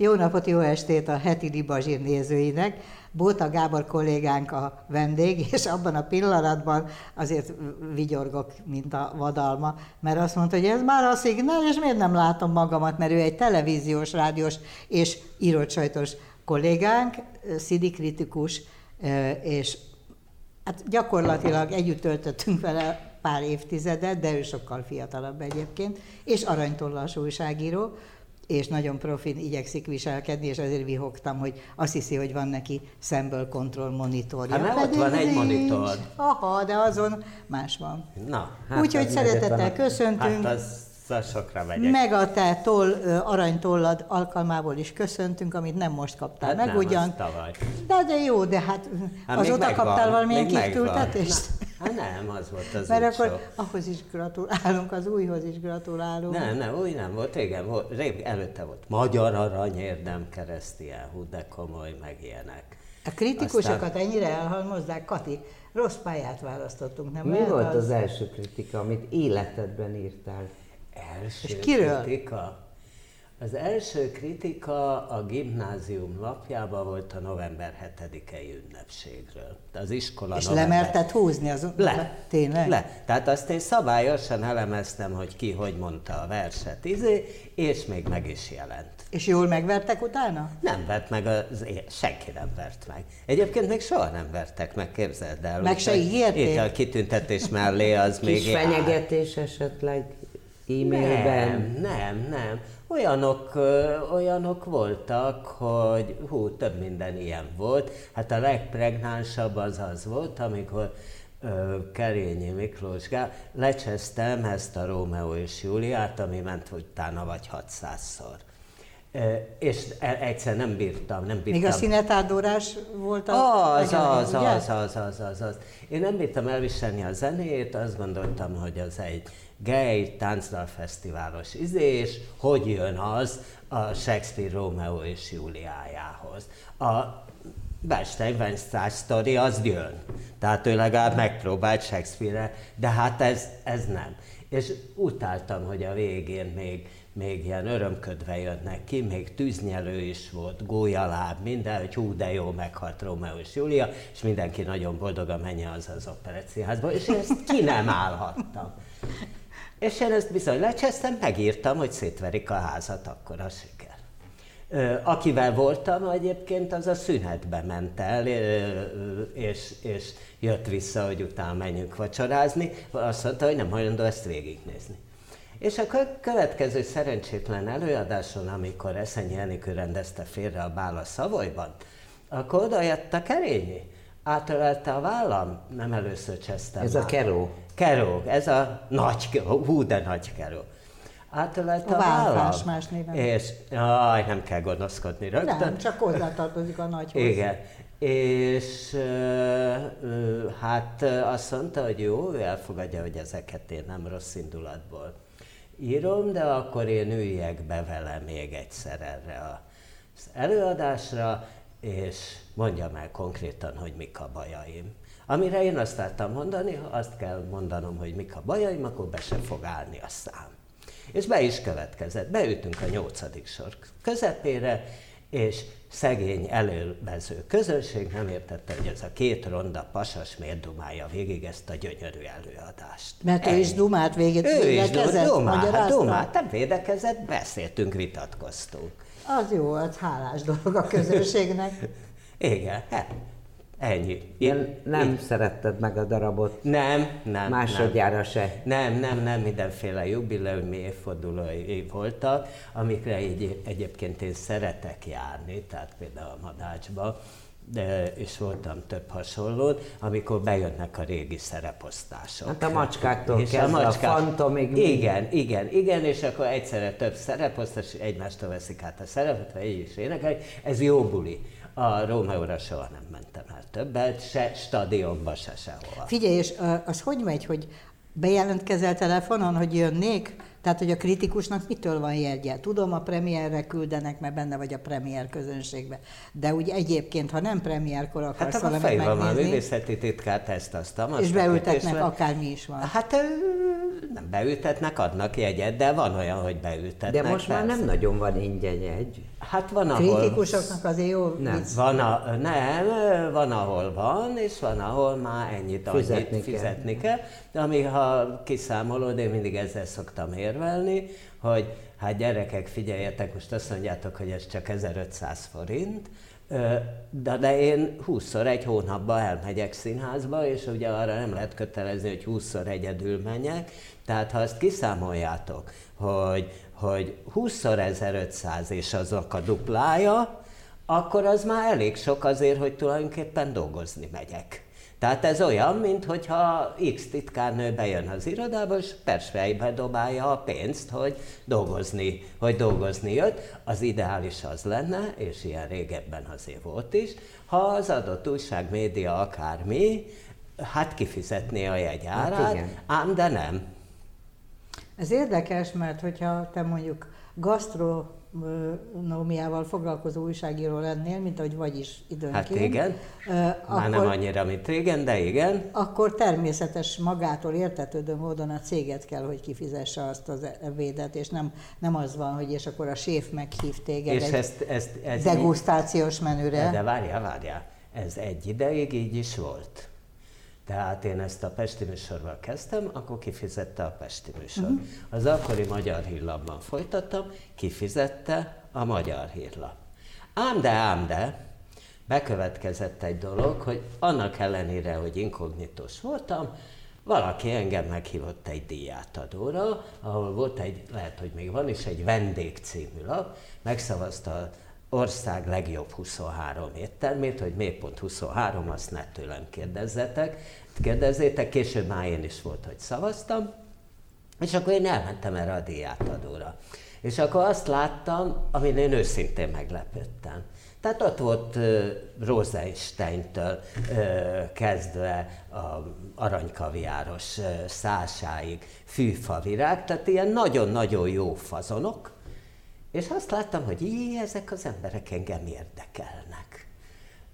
Jó napot, jó estét a heti Dibazsír nézőinek. Bóta Gábor kollégánk a vendég, és abban a pillanatban azért vigyorgok, mint a vadalma, mert azt mondta, hogy ez már a szignál, és miért nem látom magamat, mert ő egy televíziós, rádiós és írott sajtos kollégánk, szidi kritikus, és hát gyakorlatilag együtt töltöttünk vele pár évtizedet, de ő sokkal fiatalabb egyébként, és aranytollas újságíró, és nagyon profin igyekszik viselkedni, és ezért vihogtam, hogy azt hiszi, hogy van neki szemből kontroll monitorja. Hát ott van egy monitor. Aha, de azon más van. Na, hát Úgyhogy szeretettel köszöntünk. Hát az sokra megyek. Meg a te toll, aranytollad alkalmából is köszöntünk, amit nem most kaptál hát meg nem, ugyan. tavaly. De, de jó, de hát, hát azóta kaptál valamilyen kitültetést? Hát nem, az volt az Mert akkor so. ahhoz is gratulálunk, az újhoz is gratulálunk. Nem, nem, új nem volt, igen, volt, rég, előtte volt magyar arany érdem kereszt, ilyen hú, de komoly, meg ilyenek. A kritikusokat Aztán... ennyire elhalmozzák, Kati, rossz pályát választottunk, nem? Mi volt az... az első kritika, amit életedben írtál? Első És kiről? kritika? Az első kritika a gimnázium lapjában volt a november 7-i ünnepségről. Az iskola És november... lemerted húzni az Le. Tényleg? Le. Tehát azt én szabályosan elemeztem, hogy ki hogy mondta a verset, izé, és még meg is jelent. És jól megvertek utána? Nem vert meg, az senki nem vert meg. Egyébként még soha nem vertek meg, képzeld el. Meg se ígérték? A kitüntetés mellé az Kis még... fenyegetés esetleg e-mailben? Nem, nem, nem. Olyanok, ö, olyanok voltak, hogy hú, több minden ilyen volt. Hát a legpregnánsabb az az volt, amikor ö, Kerényi Miklós Gál, lecsesztem ezt a Rómeó és Júliát, ami ment utána vagy 600-szor. És e, egyszer nem bírtam, nem bírtam. Még a színetárdórás volt a... Az, az, az, az, az, az, az. Én nem bírtam elviselni a zenét, azt gondoltam, hogy az egy gay táncdalfesztiválos izés, hogy jön az a Shakespeare Rómeó és Júliájához. A Bernstein Story az jön. Tehát ő legalább megpróbált Shakespeare-re, de hát ez, ez nem. És utáltam, hogy a végén még, még ilyen örömködve jönnek ki, még tűznyelő is volt, gólyaláb, minden, hogy hú, de jó, meghalt Rómeó és Júlia, és mindenki nagyon boldog, a menje az az operettszínházba, és ezt ki nem állhattam. És én ezt bizony lecsesztem, megírtam, hogy szétverik a házat, akkor a siker. Akivel voltam egyébként, az a szünetbe ment el, és, és jött vissza, hogy utána menjünk vacsorázni. Azt mondta, hogy nem hajlandó ezt végignézni. És a következő szerencsétlen előadáson, amikor Eszenyi Enikő rendezte félre a bál a Szavolyban, akkor oda jött a kerényi, átölelte a vállam, nem először csesztem Ez már. a keró. Keró, ez a nagy keró, hú, de nagy keró. Átölelt a, vállam. más néven. És, aj, nem kell gonoszkodni rögtön. Nem, csak hozzátartozik a nagyhoz. Igen. És hát azt mondta, hogy jó, ő elfogadja, hogy ezeket én nem rossz indulatból írom, de akkor én üljek be vele még egyszer erre az előadásra, és mondja meg konkrétan, hogy mik a bajaim. Amire én azt láttam mondani, ha azt kell mondanom, hogy mik a bajaim, akkor be sem fog állni a szám. És be is következett. Beütünk a nyolcadik sor közepére, és szegény elővező közönség nem értette, hogy ez a két ronda pasas miért dumálja végig ezt a gyönyörű előadást. Mert ő is dumált végig, ő is dumált, dumált, nem védekezett, beszéltünk, vitatkoztunk. Az jó, az hálás dolog a közönségnek. Igen, hát Ennyi. Én nem én... szeretted meg a darabot? Nem, nem. Másodjára nem. se? Nem, nem, nem, mindenféle jubileumi évfordulói voltak, amikre egy, egyébként én szeretek járni, tehát például a Madácsba, de, és voltam több hasonló, amikor bejönnek a régi szereposztások. Hát a macskáktól és kezdve a, macskák, a fantomig. Igen, igen, igen, és akkor egyszerre több szereposztás, egymástól veszik át a szerepet, ha így is énekel, ez jó buli. A Rómeóra soha nem mentem el többet, se stadionba, se sehova. Figyelj, és az hogy megy, hogy bejelentkezel telefonon, hogy jönnék, Tehát, hogy a kritikusnak mitől van jegye? Tudom, a premierre küldenek, mert benne vagy a premier közönségbe. De úgy egyébként, ha nem premierkor akarsz Hát a valamit fejben már megnézni, művészeti titkát ezt azt, azt és beültetnek, és- akármi is van. Hát nem beültetnek, adnak jegyet, de van olyan, hogy beültetnek. De most már persze. nem nagyon van ingyen jegy. Hát van, ahol... Kritikusoknak azért jó Nem. vicc. Van, a, nem, van, ahol van, és van, ahol már ennyit, annyit Fizetni fizetni, kell. kell. De ami, ha kiszámolod, én mindig ezzel szoktam érvelni, hogy hát gyerekek, figyeljetek, most azt mondjátok, hogy ez csak 1500 forint, de, de én 20-szor egy hónapban elmegyek színházba, és ugye arra nem lehet kötelezni, hogy 20-szor egyedül menjek. Tehát ha azt kiszámoljátok, hogy, hogy 20-szor 1500 és azok a duplája, akkor az már elég sok azért, hogy tulajdonképpen dolgozni megyek. Tehát ez olyan, mintha X titkárnő bejön az irodába, és persfejbe dobálja a pénzt, hogy dolgozni, hogy dolgozni jött. Az ideális az lenne, és ilyen régebben azért volt is, ha az adott újság, média, akármi, hát kifizetné a jegyárát, igen. ám de nem. Ez érdekes, mert hogyha te mondjuk gasztronómiával foglalkozó újságíró lennél, mint ahogy vagy is időnként, Hát igen, ö, már nem akkor, annyira, mint régen, de igen. akkor természetes magától értetődő módon a céget kell, hogy kifizesse azt az ebédet, és nem, nem az van, hogy és akkor a séf meghív téged És egy ezt, ezt, ez degustációs menüre. De várjál, várjál, ez egy ideig így is volt. Tehát én ezt a Pesti műsorral kezdtem, akkor kifizette a Pesti műsor. Uh-huh. Az akkori Magyar Hírlapban folytattam, kifizette a Magyar Hírlap. Ám de, ám de, bekövetkezett egy dolog, hogy annak ellenére, hogy inkognitós voltam, valaki engem meghívott egy díjátadóra, ahol volt egy, lehet, hogy még van is, egy vendég című lap, megszavazta az ország legjobb 23 éttermét, hogy miért pont 23, azt ne tőlem kérdezzetek, kérdezzétek, később már én is volt, hogy szavaztam, és akkor én elmentem erre a díjátadóra. És akkor azt láttam, amin én őszintén meglepődtem. Tehát ott volt uh, Rosensteintől uh, kezdve a aranykaviáros uh, szásáig fűfavirág, tehát ilyen nagyon-nagyon jó fazonok, és azt láttam, hogy így ezek az emberek engem érdekelnek.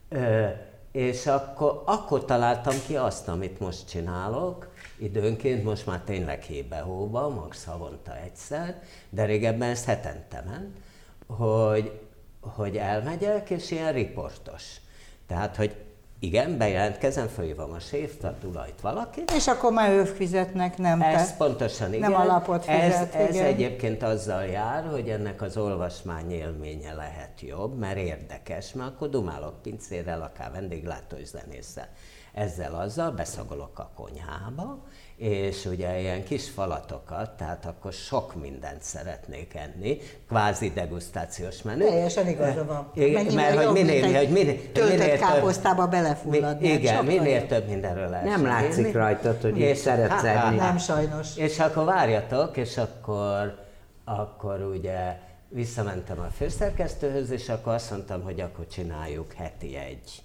Ö, és akkor, akkor találtam ki azt, amit most csinálok, időnként, most már tényleg hébe-hóba, max havonta egyszer, de régebben ez hetente ment, hogy, hogy elmegyek, és ilyen riportos. Tehát, hogy igen, bejelentkezem, fölhívom a séft, a tulajt valakit, És akkor már ők fizetnek, nem ez te. pontosan igen. Nem a lapot ez, fizet, ez igen. egyébként azzal jár, hogy ennek az olvasmány élménye lehet jobb, mert érdekes, mert akkor dumálok pincérrel, akár vendéglátó és zenésszel. Ezzel azzal beszagolok a konyhába, és ugye ilyen kis falatokat, tehát akkor sok mindent szeretnék enni, kvázi degustációs menü. Teljesen igaza van. Mennyivel mert hogy minél, hogy minél, minél káposztába belefulladni. Mi, igen, minél több mindenről lehet Nem látszik rajtad, hogy így szeretsz enni. Nem sajnos. És akkor várjatok, és akkor, akkor ugye visszamentem a főszerkesztőhöz, és akkor azt mondtam, hogy akkor csináljuk heti egy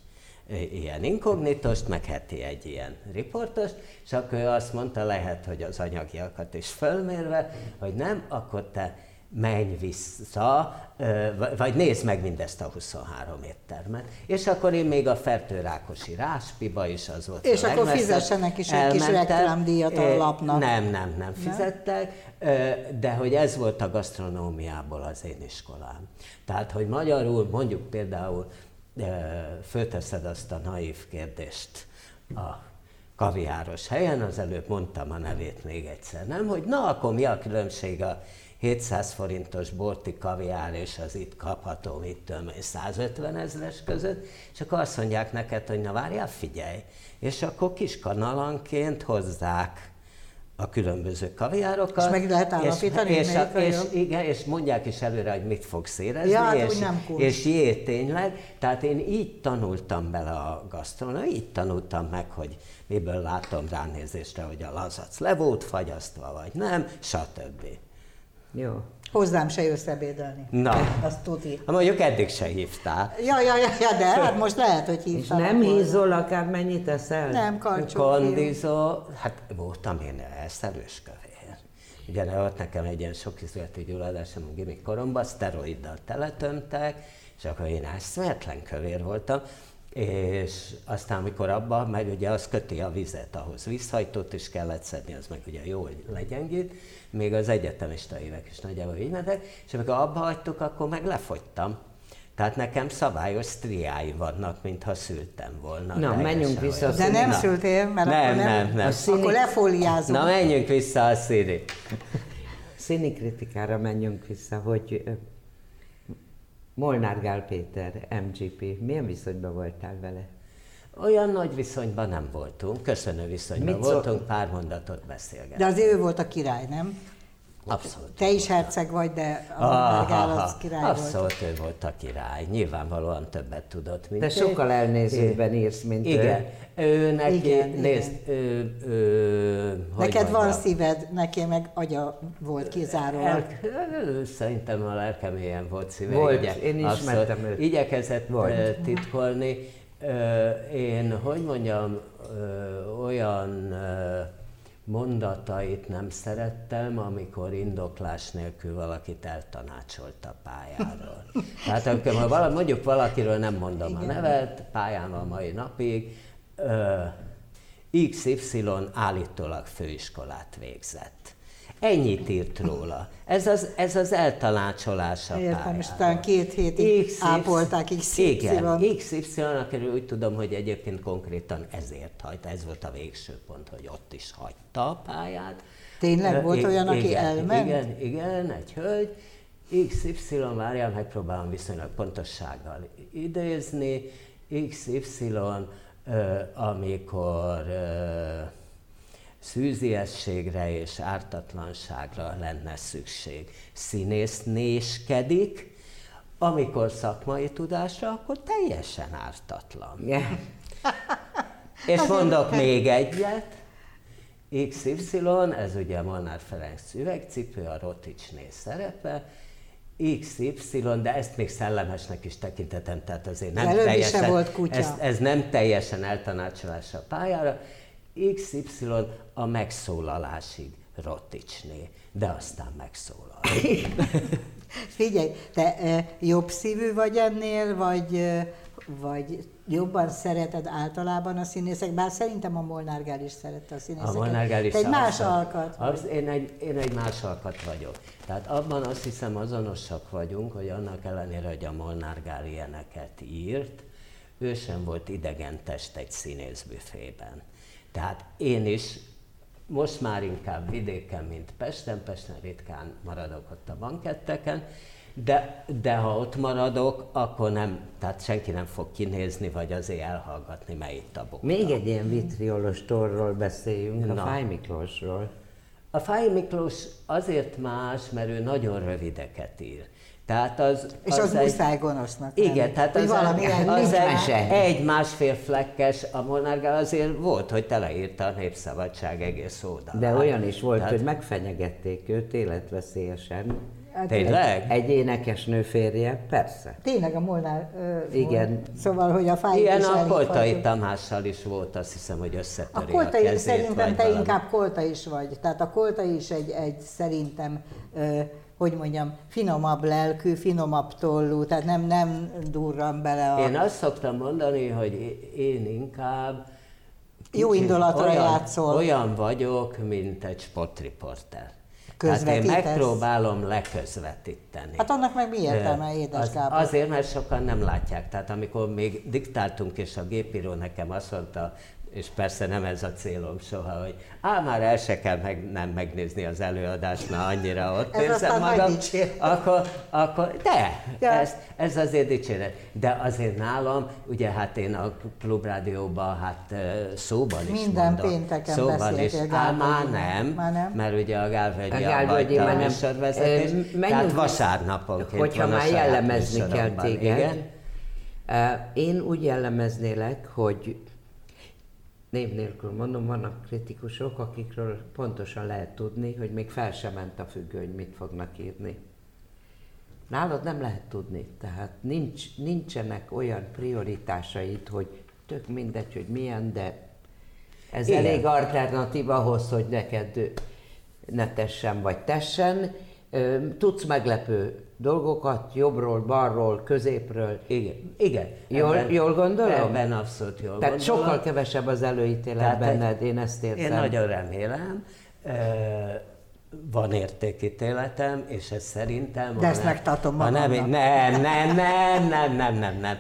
ilyen inkognitost, meg heti egy ilyen riportost, és akkor ő azt mondta, lehet, hogy az anyagiakat is fölmérve, hogy nem, akkor te menj vissza, vagy nézd meg mindezt a 23 éttermet. És akkor én még a Fertőrákosi Ráspiba is az volt És a akkor fizessenek is egy kis reklámdíjat a lapnak. Nem, nem, nem fizettek, de hogy ez volt a gasztronómiából az én iskolám. Tehát, hogy magyarul mondjuk például fölteszed azt a naív kérdést a kaviáros helyen, az előbb mondtam a nevét még egyszer, nem? Hogy na, akkor mi a különbség a 700 forintos borti kaviár és az itt kapható, mit tudom én, 150 ezres között, és akkor azt mondják neked, hogy na várjál, figyelj, és akkor kis kanalanként hozzák a különböző kaviárokat. És meg lehet állapítani, és, és, a és, igen, és mondják is előre, hogy mit fogsz érezni, Ja, hát és, úgy nem kulcs. és jé, tényleg. Tehát én így tanultam bele a gasztronómiát, így tanultam meg, hogy miből látom ránézésre, hogy a lazac le volt fagyasztva, vagy nem, stb. Jó. Hozzám se jössz ebédelni. Na. Azt tuti. Ha mondjuk eddig se hívtál. Ja, ja, ja, ja, de hát most lehet, hogy És hívtam. nem hízol akár mennyit eszel? Nem, karcsú. Kondizó, hát voltam én elszelős kövér. ugye ott nekem egy ilyen sok izületi gyulladásom a gimik koromban, szteroiddal teletömtek, és akkor én eszméletlen kövér voltam, és aztán, amikor abba, meg ugye az köti a vizet, ahhoz vízhajtót is kellett szedni, az meg ugye jó, hogy legyengít, még az egyetemista évek is nagyjából így mentek, és amikor abba hagytuk, akkor meg lefogytam. Tehát nekem szabályos striái vannak, mintha szültem volna. Na, menjünk vissza a De nem szültél, mert nem, akkor nem, nem, nem. akkor lefóliázunk. Na, menjünk vissza a színi. Színi kritikára menjünk vissza, hogy Molnár Gál Péter, MGP, milyen viszonyban voltál vele? Olyan nagy viszonyban nem voltunk, köszönő viszonyban Mit voltunk, szok... pár mondatot beszélgetünk. De azért ő volt a király, nem? Abszolút. Te is herceg vagy, de a Gál az király Abszolút volt. ő volt a király. Nyilvánvalóan többet tudott, mint Te sokkal elnézőbben írsz, mint igen. ő. Ő neki, igen, nézd, igen. Ő, ő, Neked van szíved, neki meg agya volt kizárólag. El, szerintem a lelkem ilyen volt szíve. Volt, Igye, én ismertem őt. Igyekezett volt. titkolni. Én, hogy mondjam, olyan mondatait nem szerettem, amikor indoklás nélkül valakit eltanácsolt a pályáról. Tehát amikor vala, mondjuk valakiről nem mondom Igen. a nevet, pályán a mai napig, XY állítólag főiskolát végzett. Ennyit írt róla. Ez az, ez az eltanácsolás a Értem, és talán két hétig XY, ápolták XY. Igen, XY, akiről úgy tudom, hogy egyébként konkrétan ezért hagyta, ez volt a végső pont, hogy ott is hagyta a pályát. Tényleg volt olyan, aki igen, elment? Igen, igen, egy hölgy. XY, várjál, megpróbálom viszonylag pontossággal idézni. XY, amikor szűziességre és ártatlanságra lenne szükség. Színésznéskedik, amikor szakmai tudásra, akkor teljesen ártatlan. Yeah. és mondok még egyet, XY, ez ugye Molnár Ferenc üvegcipő, a Roticsné szerepe, XY, de ezt még szellemesnek is tekintetem, tehát azért nem teljesen, volt kutya. Ez, ez nem teljesen eltanácsolás a pályára. XY a megszólalásig Roticsné, de aztán megszólal. Figyelj, te jobb szívű vagy ennél, vagy, vagy jobban szereted általában a színészek, bár szerintem a Molnár Gál is szerette a színészeket. A Molnár Gál is Te egy más alkat. Az, én, egy, én egy más alkat vagyok. Tehát abban azt hiszem azonosak vagyunk, hogy annak ellenére, hogy a Molnár Gál ilyeneket írt, ő sem volt idegen test egy színészbüfében. Tehát én is most már inkább vidéken, mint Pesten, Pesten ritkán maradok ott a banketteken, de, de ha ott maradok, akkor nem, tehát senki nem fog kinézni, vagy azért elhallgatni, mely itt a bukta. Még egy ilyen vitriolos torról beszéljünk, Na. a Fáj Miklósról. A Fáj Miklós azért más, mert ő nagyon rövideket ír. Tehát az, és az, az egy, muszáj gonosznak Igen, lenni. tehát az, valami az egy, egy másfél flekkes, a Molnárgál azért volt, hogy teleírta a Népszabadság egész oldalát. De olyan is volt, tehát, hogy megfenyegették őt életveszélyesen. Hát Tényleg? Egy, egy énekesnő férje, persze. Tényleg a Molnár uh, Igen. Volt. Szóval, hogy a fáj Ilyen a Koltai Tamással is volt, azt hiszem, hogy összetöri a, Koltai, a Szerintem te valami. inkább Kolta is vagy. Tehát a Kolta is egy, egy szerintem uh, hogy mondjam, finomabb lelkű, finomabb tollú, tehát nem, nem durran bele a... Én azt szoktam mondani, hogy én inkább jó indulatra olyan, játszol. Olyan vagyok, mint egy sportriporter. Tehát én megpróbálom leközvetíteni. Hát annak meg mi értelme, édes az, Gábor? Azért, mert sokan nem látják. Tehát amikor még diktáltunk, és a gépíró nekem azt mondta, és persze nem ez a célom soha, hogy á, már el se kell meg, nem megnézni az előadást, mert annyira ott ez érzem magam, akkor, akkor de, ja. ez, ez azért dicséret. De azért nálam, ugye hát én a klubrádióban hát szóban is Minden mondom. pénteken szóban is, á, már nem, már nem, mert ugye a Gálvegyi a hagyta a műsorvezetés, tehát vasárnaponként Hogyha van már jellemezni kell téged, Igen? Én úgy jellemeznélek, hogy név nélkül mondom, vannak kritikusok, akikről pontosan lehet tudni, hogy még fel sem ment a függő, hogy mit fognak írni. Nálad nem lehet tudni, tehát nincs, nincsenek olyan prioritásaid, hogy tök mindegy, hogy milyen, de ez Igen. elég alternatív ahhoz, hogy neked ne tessen vagy tessen. Tudsz meglepő dolgokat jobbról, balról, középről. Igen. Igen. Jól, ebben, jól gondolom? Ebben abszolút jól Tehát gondolom. sokkal kevesebb az előítélet Tehát benned, én ezt értem. Én nagyon remélem. Van értékítéletem, és ez szerintem... De ezt megtartom magamnak. Nem, nem, nem, nem, nem, nem, nem, nem.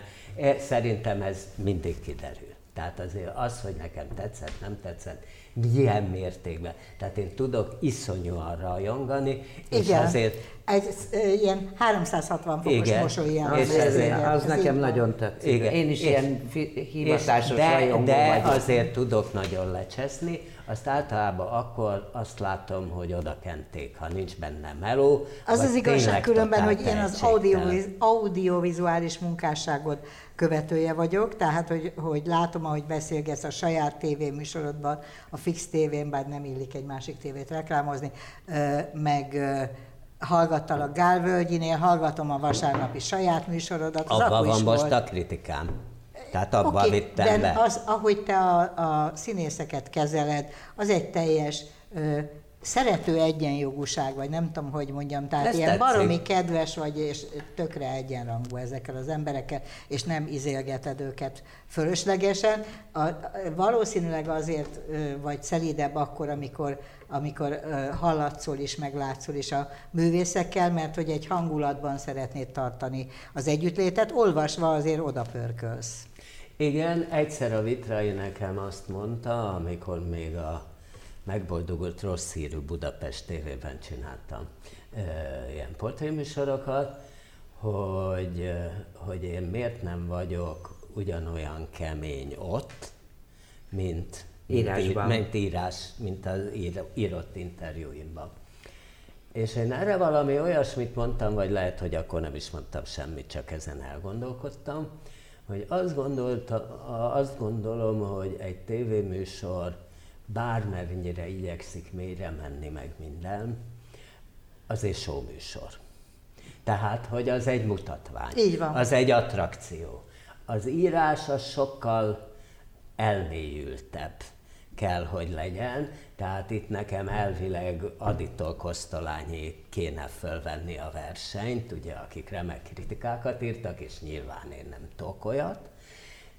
Szerintem ez mindig kiderül. Tehát azért az, hogy nekem tetszett, nem tetszett, milyen mértékben. Tehát én tudok iszonyúan rajongani, és Igen. azért... Egy ilyen 360 fokos Igen. mosoly ilyen. Az, ez, az nekem nagyon tetszik. Igen. Én is és, ilyen hivatásos de, rajongó de vagyok. azért tudok nagyon lecseszni, azt általában akkor azt látom, hogy oda kenték, ha nincs benne meló. Az az igazság különben, hogy én az audioviz, audiovizuális munkásságot követője vagyok, tehát hogy, hogy látom, ahogy beszélgetsz a saját tévéműsorodban, a fix tévén, bár nem illik egy másik tévét reklámozni, meg hallgattalak Gál Völgyinél, hallgatom a vasárnapi saját műsorodat. Az Abban van most a kritikám. Tehát abban okay, vittem de be. Az, ahogy te a, a színészeket kezeled, az egy teljes ö, szerető egyenjogúság, vagy nem tudom, hogy mondjam, tehát Ez ilyen tetszik. baromi kedves vagy, és tökre egyenrangú ezekkel az emberekkel, és nem izélgeted őket fölöslegesen. A, valószínűleg azért vagy szelídebb akkor, amikor, amikor hallatszol is, meglátszol is a művészekkel, mert hogy egy hangulatban szeretnéd tartani az együttlétet, olvasva azért odapörkölsz. Igen, egyszer a Vitrai nekem azt mondta, amikor még a megboldogult rossz hírű Budapest tévében csináltam e, ilyen portréműsorokat, hogy, hogy én miért nem vagyok ugyanolyan kemény ott, mint, Írásban. mint írás, mint az ír, írott interjúimban. És én erre valami olyasmit mondtam, vagy lehet, hogy akkor nem is mondtam semmit, csak ezen elgondolkodtam, hogy azt, gondolta, azt gondolom, hogy egy tévéműsor bármennyire igyekszik mélyre menni meg minden, az egy showműsor. Tehát, hogy az egy mutatvány. Így van. Az egy attrakció. Az írás az sokkal elmélyültebb kell, hogy legyen, tehát itt nekem elvileg Aditól Kosztolányi kéne fölvenni a versenyt, ugye, akik remek kritikákat írtak, és nyilván én nem tudok olyat.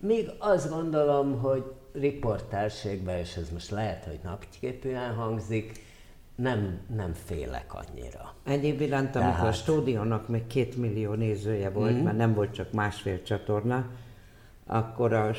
Míg azt gondolom, hogy riportárségben, és ez most lehet, hogy napképűen hangzik, nem, nem félek annyira. Egyéb iránt, amikor Tehát... a stúdiónak még két millió nézője volt, mm. mert nem volt csak másfél csatorna, akkor a,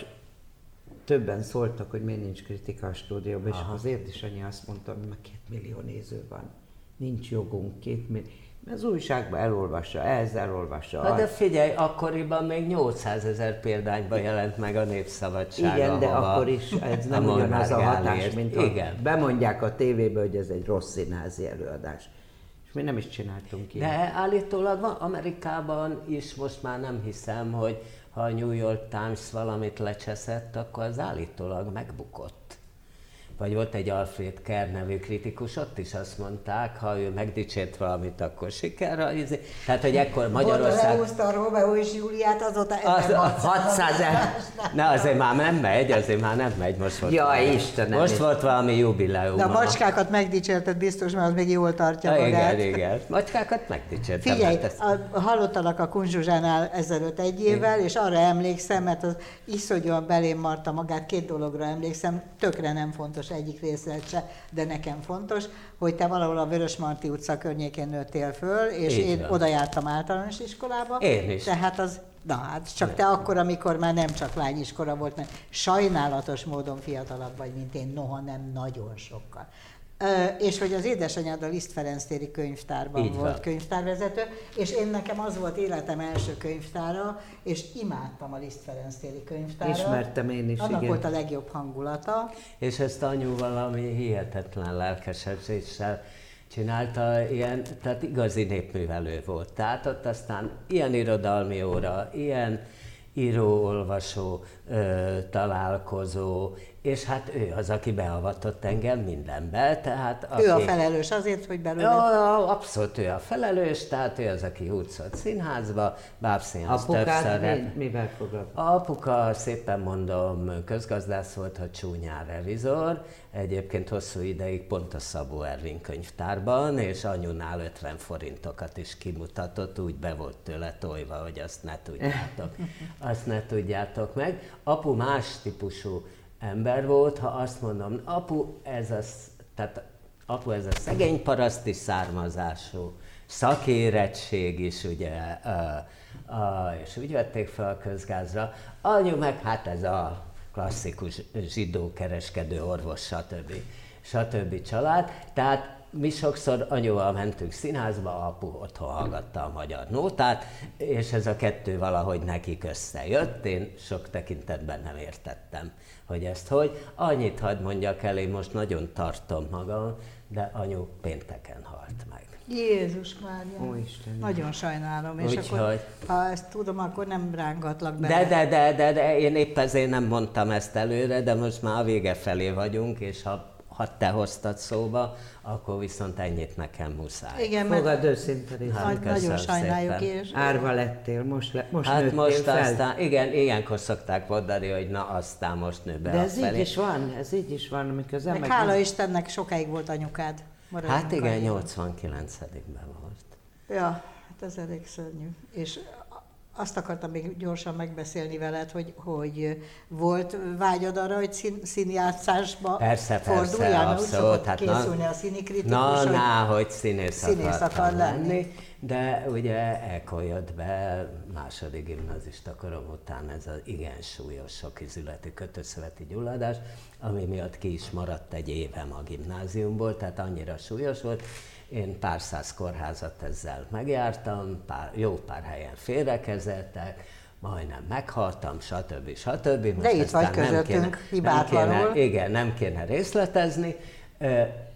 többen szóltak, hogy miért nincs kritika a stúdióban, és azért is annyi azt mondta, hogy két millió néző van. Nincs jogunk, két millió az újságban elolvassa, ez elolvassa. Na de figyelj, akkoriban még 800 ezer példányban jelent meg a Népszabadság. Igen, de akkor is ez nem ugyanaz a hatás, mint Igen. ha bemondják a tévébe, hogy ez egy rossz színházi előadás. És mi nem is csináltunk ilyet. De állítólag van Amerikában is most már nem hiszem, hogy ha a New York Times valamit lecseszett, akkor az állítólag megbukott vagy volt egy Alfred Kerr nevű kritikus, ott is azt mondták, ha ő megdicsért valamit, akkor sikerre. Tehát, hogy ekkor Magyarország... Volt a Rómeó és Júliát, azóta az, 600 ezer. Ne, azért már nem megy, azért már nem megy. Most volt, ja, valami, Istenem. Most volt valami jubileum. De a macskákat megdicsérted biztos, mert az még jól tartja ja, magát. Igen, igen. Macskákat megdicsértem. Figyelj, ezt... a, hallottalak a Kunzsuzsánál ezelőtt egy évvel, igen. és arra emlékszem, mert az iszonyúan belém marta magát, két dologra emlékszem, tökre nem fontos egyik részlet se, de nekem fontos, hogy te valahol a Vörösmarty utca környékén nőttél föl, és Így én van. oda jártam általános iskolába. Én is. Tehát az, na hát, csak te akkor, amikor már nem csak lányiskola volt, mert sajnálatos módon fiatalabb vagy, mint én, noha nem nagyon sokkal és hogy az édesanyád a Liszt Ferenc téri könyvtárban Így volt van. könyvtárvezető, és én nekem az volt életem első könyvtára, és imádtam a Liszt Ferenc téri könyvtára. Ismertem én is, Annak igen. volt a legjobb hangulata. És ezt anyu valami hihetetlen lelkesedéssel csinálta, ilyen, tehát igazi népművelő volt. Tehát ott aztán ilyen irodalmi óra, ilyen író-olvasó találkozó, és hát ő az, aki beavatott engem mindenbe, tehát... Ő aki... a felelős azért, hogy belőle... Ja, abszolút ő a felelős, tehát ő az, aki útszott színházba, bábszínház többször. Mi, mivel foglalkozik? Apuka, szépen mondom, közgazdász volt, ha csúnyán revizor, egyébként hosszú ideig pont a Szabó Ervin könyvtárban, és anyunál 50 forintokat is kimutatott, úgy be volt tőle tojva, hogy azt ne tudjátok, azt ne tudjátok meg. Apu más típusú ember volt, ha azt mondom, apu ez a, tehát apu ez a szegény paraszti származású, szakérettség is ugye, uh, uh, és úgy vették fel a közgázra. Anyu meg hát ez a klasszikus zsidó kereskedő orvos, stb. stb. család. Tehát mi sokszor anyóval mentünk színházba, apu otthon hallgatta a magyar nótát, és ez a kettő valahogy nekik összejött. Én sok tekintetben nem értettem, hogy ezt hogy. Annyit hadd mondjak el, én most nagyon tartom magam, de anyu pénteken halt meg. Jézus Mária. Ó, Isten. Nagyon sajnálom, és Úgyhogy- akkor, ha ezt tudom, akkor nem rángatlak be. De, de, de, de, de, én épp ezért nem mondtam ezt előre, de most már a vége felé vagyunk, és ha, ha te hoztad szóba, akkor viszont ennyit nekem muszáj. Igen, mert Fogad őszinte részt. Hát, nagy, nagyon sajnáljuk, szépen. és Árva lettél, most, le, most Hát most fel. aztán, igen, ilyenkor szokták mondani, hogy na aztán most nő be De ez így is van, ez így is van, amikor az ember... hála Istennek sokáig volt anyukád. Maradjunk Hát igen, annyiban. 89-ben volt. Ja, hát ez elég szörnyű. És azt akartam még gyorsan megbeszélni veled, hogy, hogy volt vágyad arra, hogy szín, színjátszásba Persze, persze, forduljál, úgy abszolút. szokott Hát készülni na, a színikritikus, Na, hogy na, hogy színész, színész akar lenni. lenni. De ugye ekkor jött be második gimnazista korom után ez az igen súlyos sokizületi kötőszöveti gyulladás, ami miatt ki is maradt egy évem a gimnáziumból, tehát annyira súlyos volt. Én pár száz kórházat ezzel megjártam, pár, jó pár helyen félrekezeltek, majdnem meghaltam, stb. stb. Most De itt vagy nem közöttünk, kéne- nem hibátlanul. kéne- igen, nem kéne részletezni,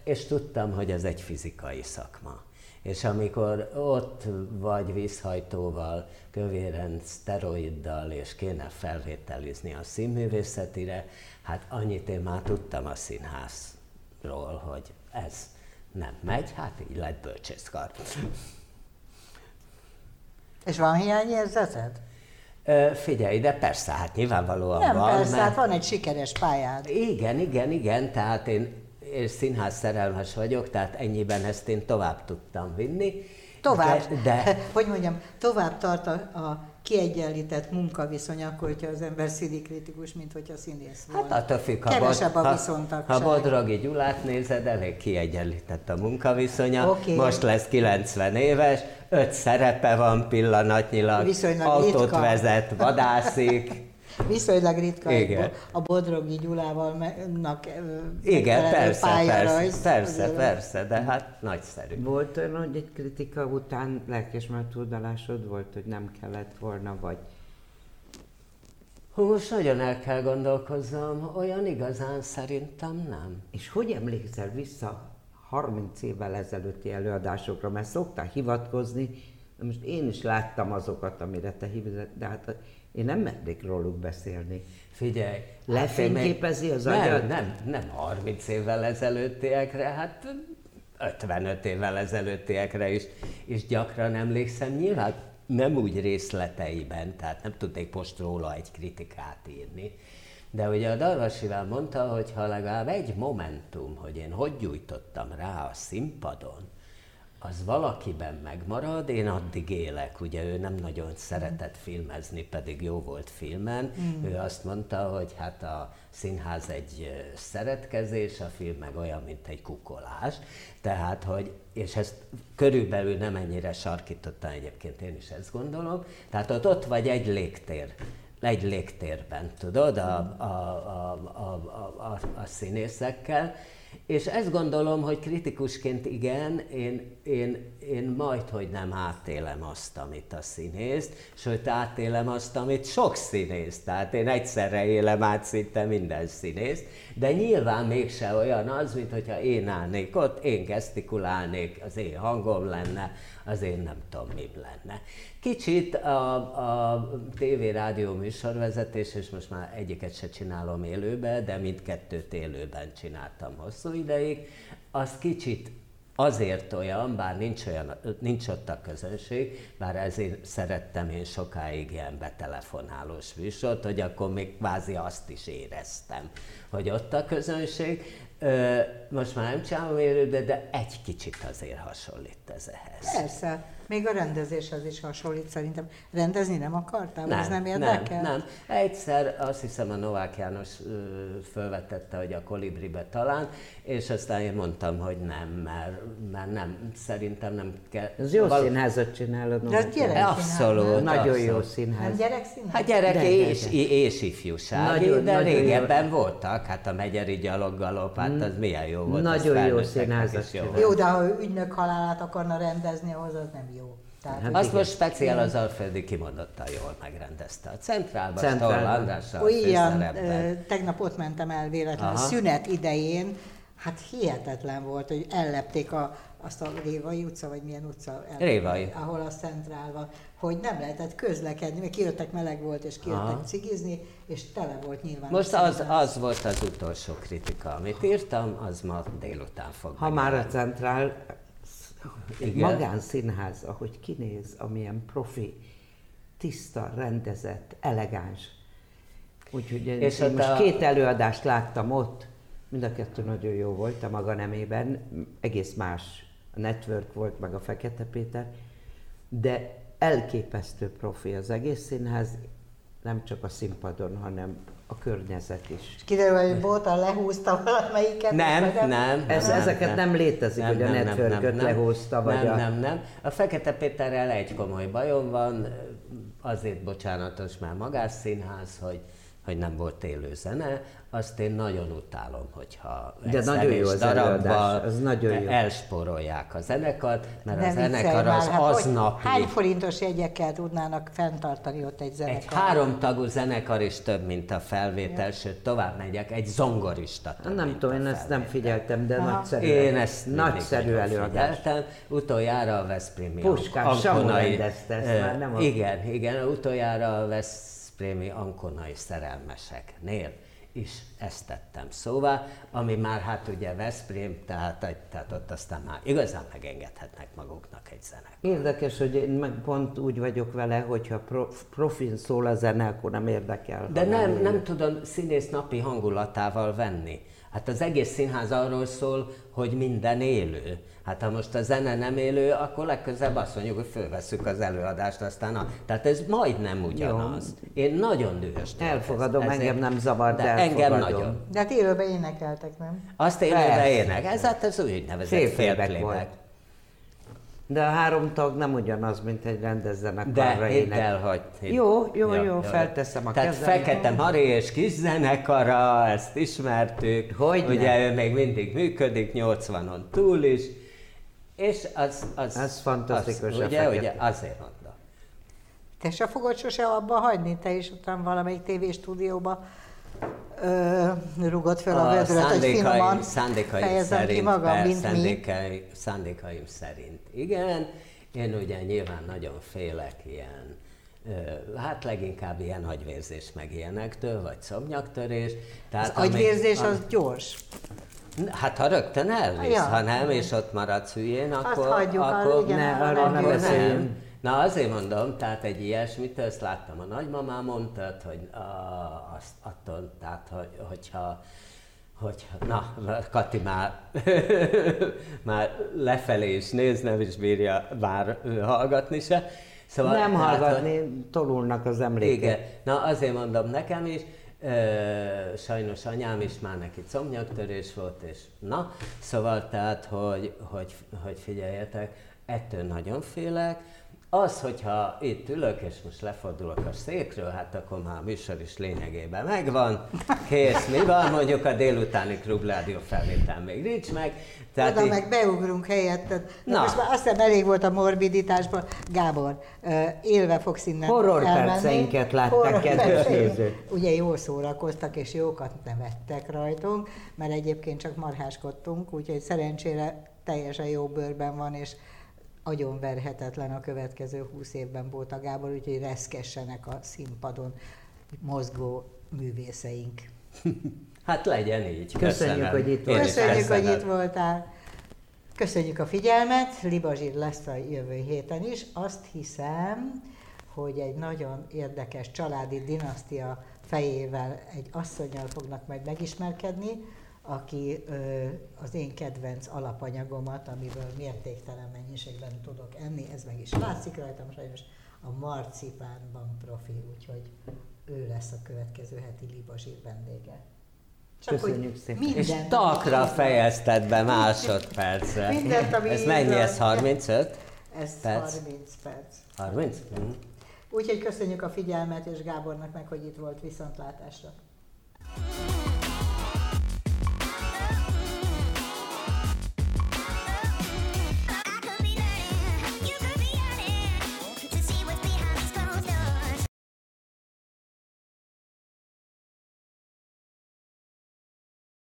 és tudtam, hogy ez egy fizikai szakma. És amikor ott vagy vízhajtóval, kövéren, szteroiddal, és kéne felvételizni a színművészetire, hát annyit én már tudtam a színházról, hogy ez nem megy, hát így lett bölcsészkar. És van hiányérzeted? Ö, figyelj, de persze, hát nyilvánvalóan Nem, van, persze, mert- hát van egy sikeres pályád. Igen, igen, igen, tehát én, én színház szerelmes vagyok, tehát ennyiben ezt én tovább tudtam vinni. Tovább, De, de hogy mondjam, tovább tart a, a kiegyenlített munkaviszony akkor, hogyha az ember színikritikus, mint hogyha színész hát volna. attól függ, ha, Bod- a ha, viszontagság. ha Bodrogi Gyulát nézed, elég kiegyenlített a munkaviszonya. Oké. Most lesz 90 éves, öt szerepe van pillanatnyilag, Viszonylag autót ritka. vezet, vadászik. Viszonylag ritka Igen. a Bodrogi Gyulával nak, Igen, persze, persze, persze, persze, de hát nagyszerű. Volt olyan, hogy egy kritika után lelkismert volt, hogy nem kellett volna, vagy Hú, most nagyon el kell gondolkozzam, olyan igazán szerintem nem. És hogy emlékszel vissza 30 évvel ezelőtti előadásokra, mert szoktál hivatkozni, de most én is láttam azokat, amire te hívtad, de hát én nem mernék róluk beszélni. Figyelj. hát Lefényképezi az? Nem, nem, nem 30 évvel ezelőttiekre, hát 55 évvel ezelőttiekre is, is gyakran emlékszem. Nyilván nem úgy részleteiben, tehát nem tudnék most róla egy kritikát írni. De ugye a Darvas Iván mondta, hogy ha legalább egy momentum, hogy én hogy gyújtottam rá a színpadon, az valakiben megmarad, én addig élek. Ugye ő nem nagyon szeretett filmezni, pedig jó volt filmen. Mm. Ő azt mondta, hogy hát a színház egy szeretkezés, a film meg olyan, mint egy kukolás. Tehát, hogy, és ezt körülbelül nem ennyire sarkítottan egyébként, én is ezt gondolom. Tehát ott, ott vagy egy légtér egy légtérben, tudod, a, a, a, a, a, a, a színészekkel, és ezt gondolom, hogy kritikusként igen, én én, én majd, hogy nem átélem azt, amit a színészt, sőt átélem azt, amit sok színész. Tehát én egyszerre élem át szinte minden színészt, de nyilván mégse olyan az, mint hogyha én állnék ott, én gesztikulálnék, az én hangom lenne, az én nem tudom, mi lenne. Kicsit a, a TV-rádió műsorvezetés, és most már egyiket se csinálom élőbe, de mindkettőt élőben csináltam hosszú ideig, az kicsit azért olyan, bár nincs, olyan, nincs ott a közönség, bár ezért szerettem én sokáig ilyen betelefonálós műsort, hogy akkor még kvázi azt is éreztem, hogy ott a közönség. Most már nem csinálom élőbe, de egy kicsit azért hasonlít ez ehhez. Persze. Még a rendezéshez is hasonlít szerintem. Rendezni nem akartál? Nem, ez nem érdekel? Nem, nem. Egyszer azt hiszem a Novák János felvetette, hogy a kolibribe talán, és aztán én mondtam, hogy nem, mert, mert nem, szerintem nem kell. Ez jó Val- színházat csinálod. De ez gyerek Abszolút. Nagyon abszolút. jó színház. Nem gyerek színház? Hát gyerek De, és, de. és ifjúsági, Nagyon- de nagyon jó. régebben voltak, hát a Megyeri gyaloggalop, hát az milyen jó volt. Nagyon jó színházat jó. Jó, de ha ügynök halálát akarna rendezni, ahhoz az nem jó. Tehát, Hát Azt igen. most speciál az Alföldi kimondottan jól megrendezte. A Centrálban, Centrálban. Stoll Andrással a olyan, tegnap ott mentem el véletlenül, Aha. szünet idején, hát hihetetlen volt, hogy ellepték a, azt a Révai utca, vagy milyen utca? ellepték, Révai. Ahol a Centrálva, hogy nem lehetett közlekedni, mert kijöttek, meleg volt, és kijöttek Aha. cigizni, és tele volt nyilván. Most a az, az volt az utolsó kritika, amit írtam, az ma délután fog Ha már a centrál, egy Igen. magánszínház, ahogy kinéz, amilyen profi, tiszta, rendezett, elegáns. Úgyhogy én, És én ott most a- két előadást láttam ott, mind a kettő nagyon jó volt a maga nemében, egész más. A Network volt, meg a Fekete Péter, de elképesztő profi az egész színház, nem csak a színpadon, hanem a környezet is. És kiderül, hogy Bóta lehúzta valamelyiket. Nem, vagy nem. Ez- ezeket nem létezik, hogy a networköt lehozta, vagy nem, a- Nem, nem, A Fekete Péterrel egy komoly bajom van, azért bocsánatos már magásszínház, hogy, hogy nem volt élő zene, azt én nagyon utálom, hogyha De egy nagyon jó az darabban az nagyon jó. elsporolják a zenekart, mert Ne a zenekar az hát aznapi... Hány forintos jegyekkel tudnának fenntartani ott egy zenekar? Egy háromtagú zenekar is több, mint a felvétel, sőt tovább megyek, egy zongorista több, Nem tudom, én ezt nem figyeltem, de Aha. nagyszerű. Én ezt Nagyszerű nagyon előadás. figyeltem. Utoljára a Veszprémi Puskás Samu rendezte ezt már, nem a- Igen, igen, utoljára a Veszprémi Ankonai szerelmeseknél is ezt tettem szóvá, ami már hát ugye Veszprém, tehát, tehát ott aztán már igazán megengedhetnek maguknak egy zenekar. Érdekes, hogy én meg pont úgy vagyok vele, hogyha pro, profin szól a zene, akkor nem érdekel. De nem, nem tudom színész napi hangulatával venni. Hát az egész színház arról szól, hogy minden élő. Hát ha most a zene nem élő, akkor legközelebb azt mondjuk, hogy fölveszük az előadást, aztán a... Tehát ez majdnem ugyanaz. Én nagyon dühös Elfogadom, ez- engem nem zavar, de engem elfogadom. nagyon. De hát élőben énekeltek, nem? Azt élőbe Persze. ének. Ez hát az úgynevezett félplayback. De a három tag nem ugyanaz, mint egy rendezzenek De hidd el, hogy... hidd- Jó, jó, jó, felteszem a Tehát kezem. Fekete Mari és kis zenekara, ezt ismertük. Hogyne. Ugye ő még mindig működik, 80-on túl is. És az... az Ez fantasztikus, Az, a ugye, Fekete. ugye, azért mondom. Te se fogod sose abba hagyni, te is utána valamelyik tévéstúdióba ö, rugod fel a, vödröt, hogy finoman szándékaim szerint, ki magam, persze, mint mi. szándékaim, szándékaim szerint. Igen, én ugye nyilván nagyon félek ilyen, hát leginkább ilyen agyvérzés meg ilyenektől, vagy szomnyaktörés. Az Tehát ami- agyvérzés az gyors. Hát ha rögtön elvisz, Ja. ha nem, és ott maradsz hülyén, akkor... hagyjuk, akkor igen, Ne, arról nem ne akkor beszéljünk. nem. Na azért mondom, tehát egy ilyesmit, ezt láttam a nagymamámon, tehát hogy a, azt attól, tehát hogy, hogyha hogy na, Kati már, már lefelé is néz, nem is bírja már hallgatni se. Szóval, Nem hallgatni, tolulnak az emlékek. igen, na azért mondom nekem is, ö, sajnos anyám is már neki comnyaktörés volt, és na, szóval tehát, hogy, hogy, hogy figyeljetek, ettől nagyon félek, Az, hogyha itt ülök, és most lefordulok a székről, hát akkor már a műsor is lényegében megvan. Kész, mi van? Mondjuk a délutáni klubrádió felvétel még nincs meg. Tehát Oda így... meg beugrunk helyetted. Na. Most már azt hiszem elég volt a morbiditásban. Gábor, élve fogsz innen Horror perceinket látták, kedves nézők. Ugye jól szórakoztak, és jókat nevettek rajtunk, mert egyébként csak marháskodtunk, úgyhogy szerencsére teljesen jó bőrben van, és agyonverhetetlen a következő húsz évben Bóta Gábor, úgyhogy reszkessenek a színpadon mozgó művészeink. Hát legyen így. Köszönjük, Köszönöm. hogy itt voltál. Köszönjük, hogy itt voltál. Köszönjük a figyelmet, Libazsír lesz a jövő héten is. Azt hiszem, hogy egy nagyon érdekes családi dinasztia fejével egy asszonyjal fognak majd megismerkedni, aki ö, az én kedvenc alapanyagomat, amiből mértéktelen mennyiségben tudok enni, ez meg is látszik rajtam sajnos, a marcipánban profi, úgyhogy ő lesz a következő heti Libazsír vendége. Csak Köszönjük szépen. Minden, és takra fejezted be másodpercre. Mindent, ami Ez mennyi, ez 35? Ez perc? 30 perc. 30? Mm. Úgyhogy köszönjük a figyelmet, és Gábornak meg, hogy itt volt viszontlátásra.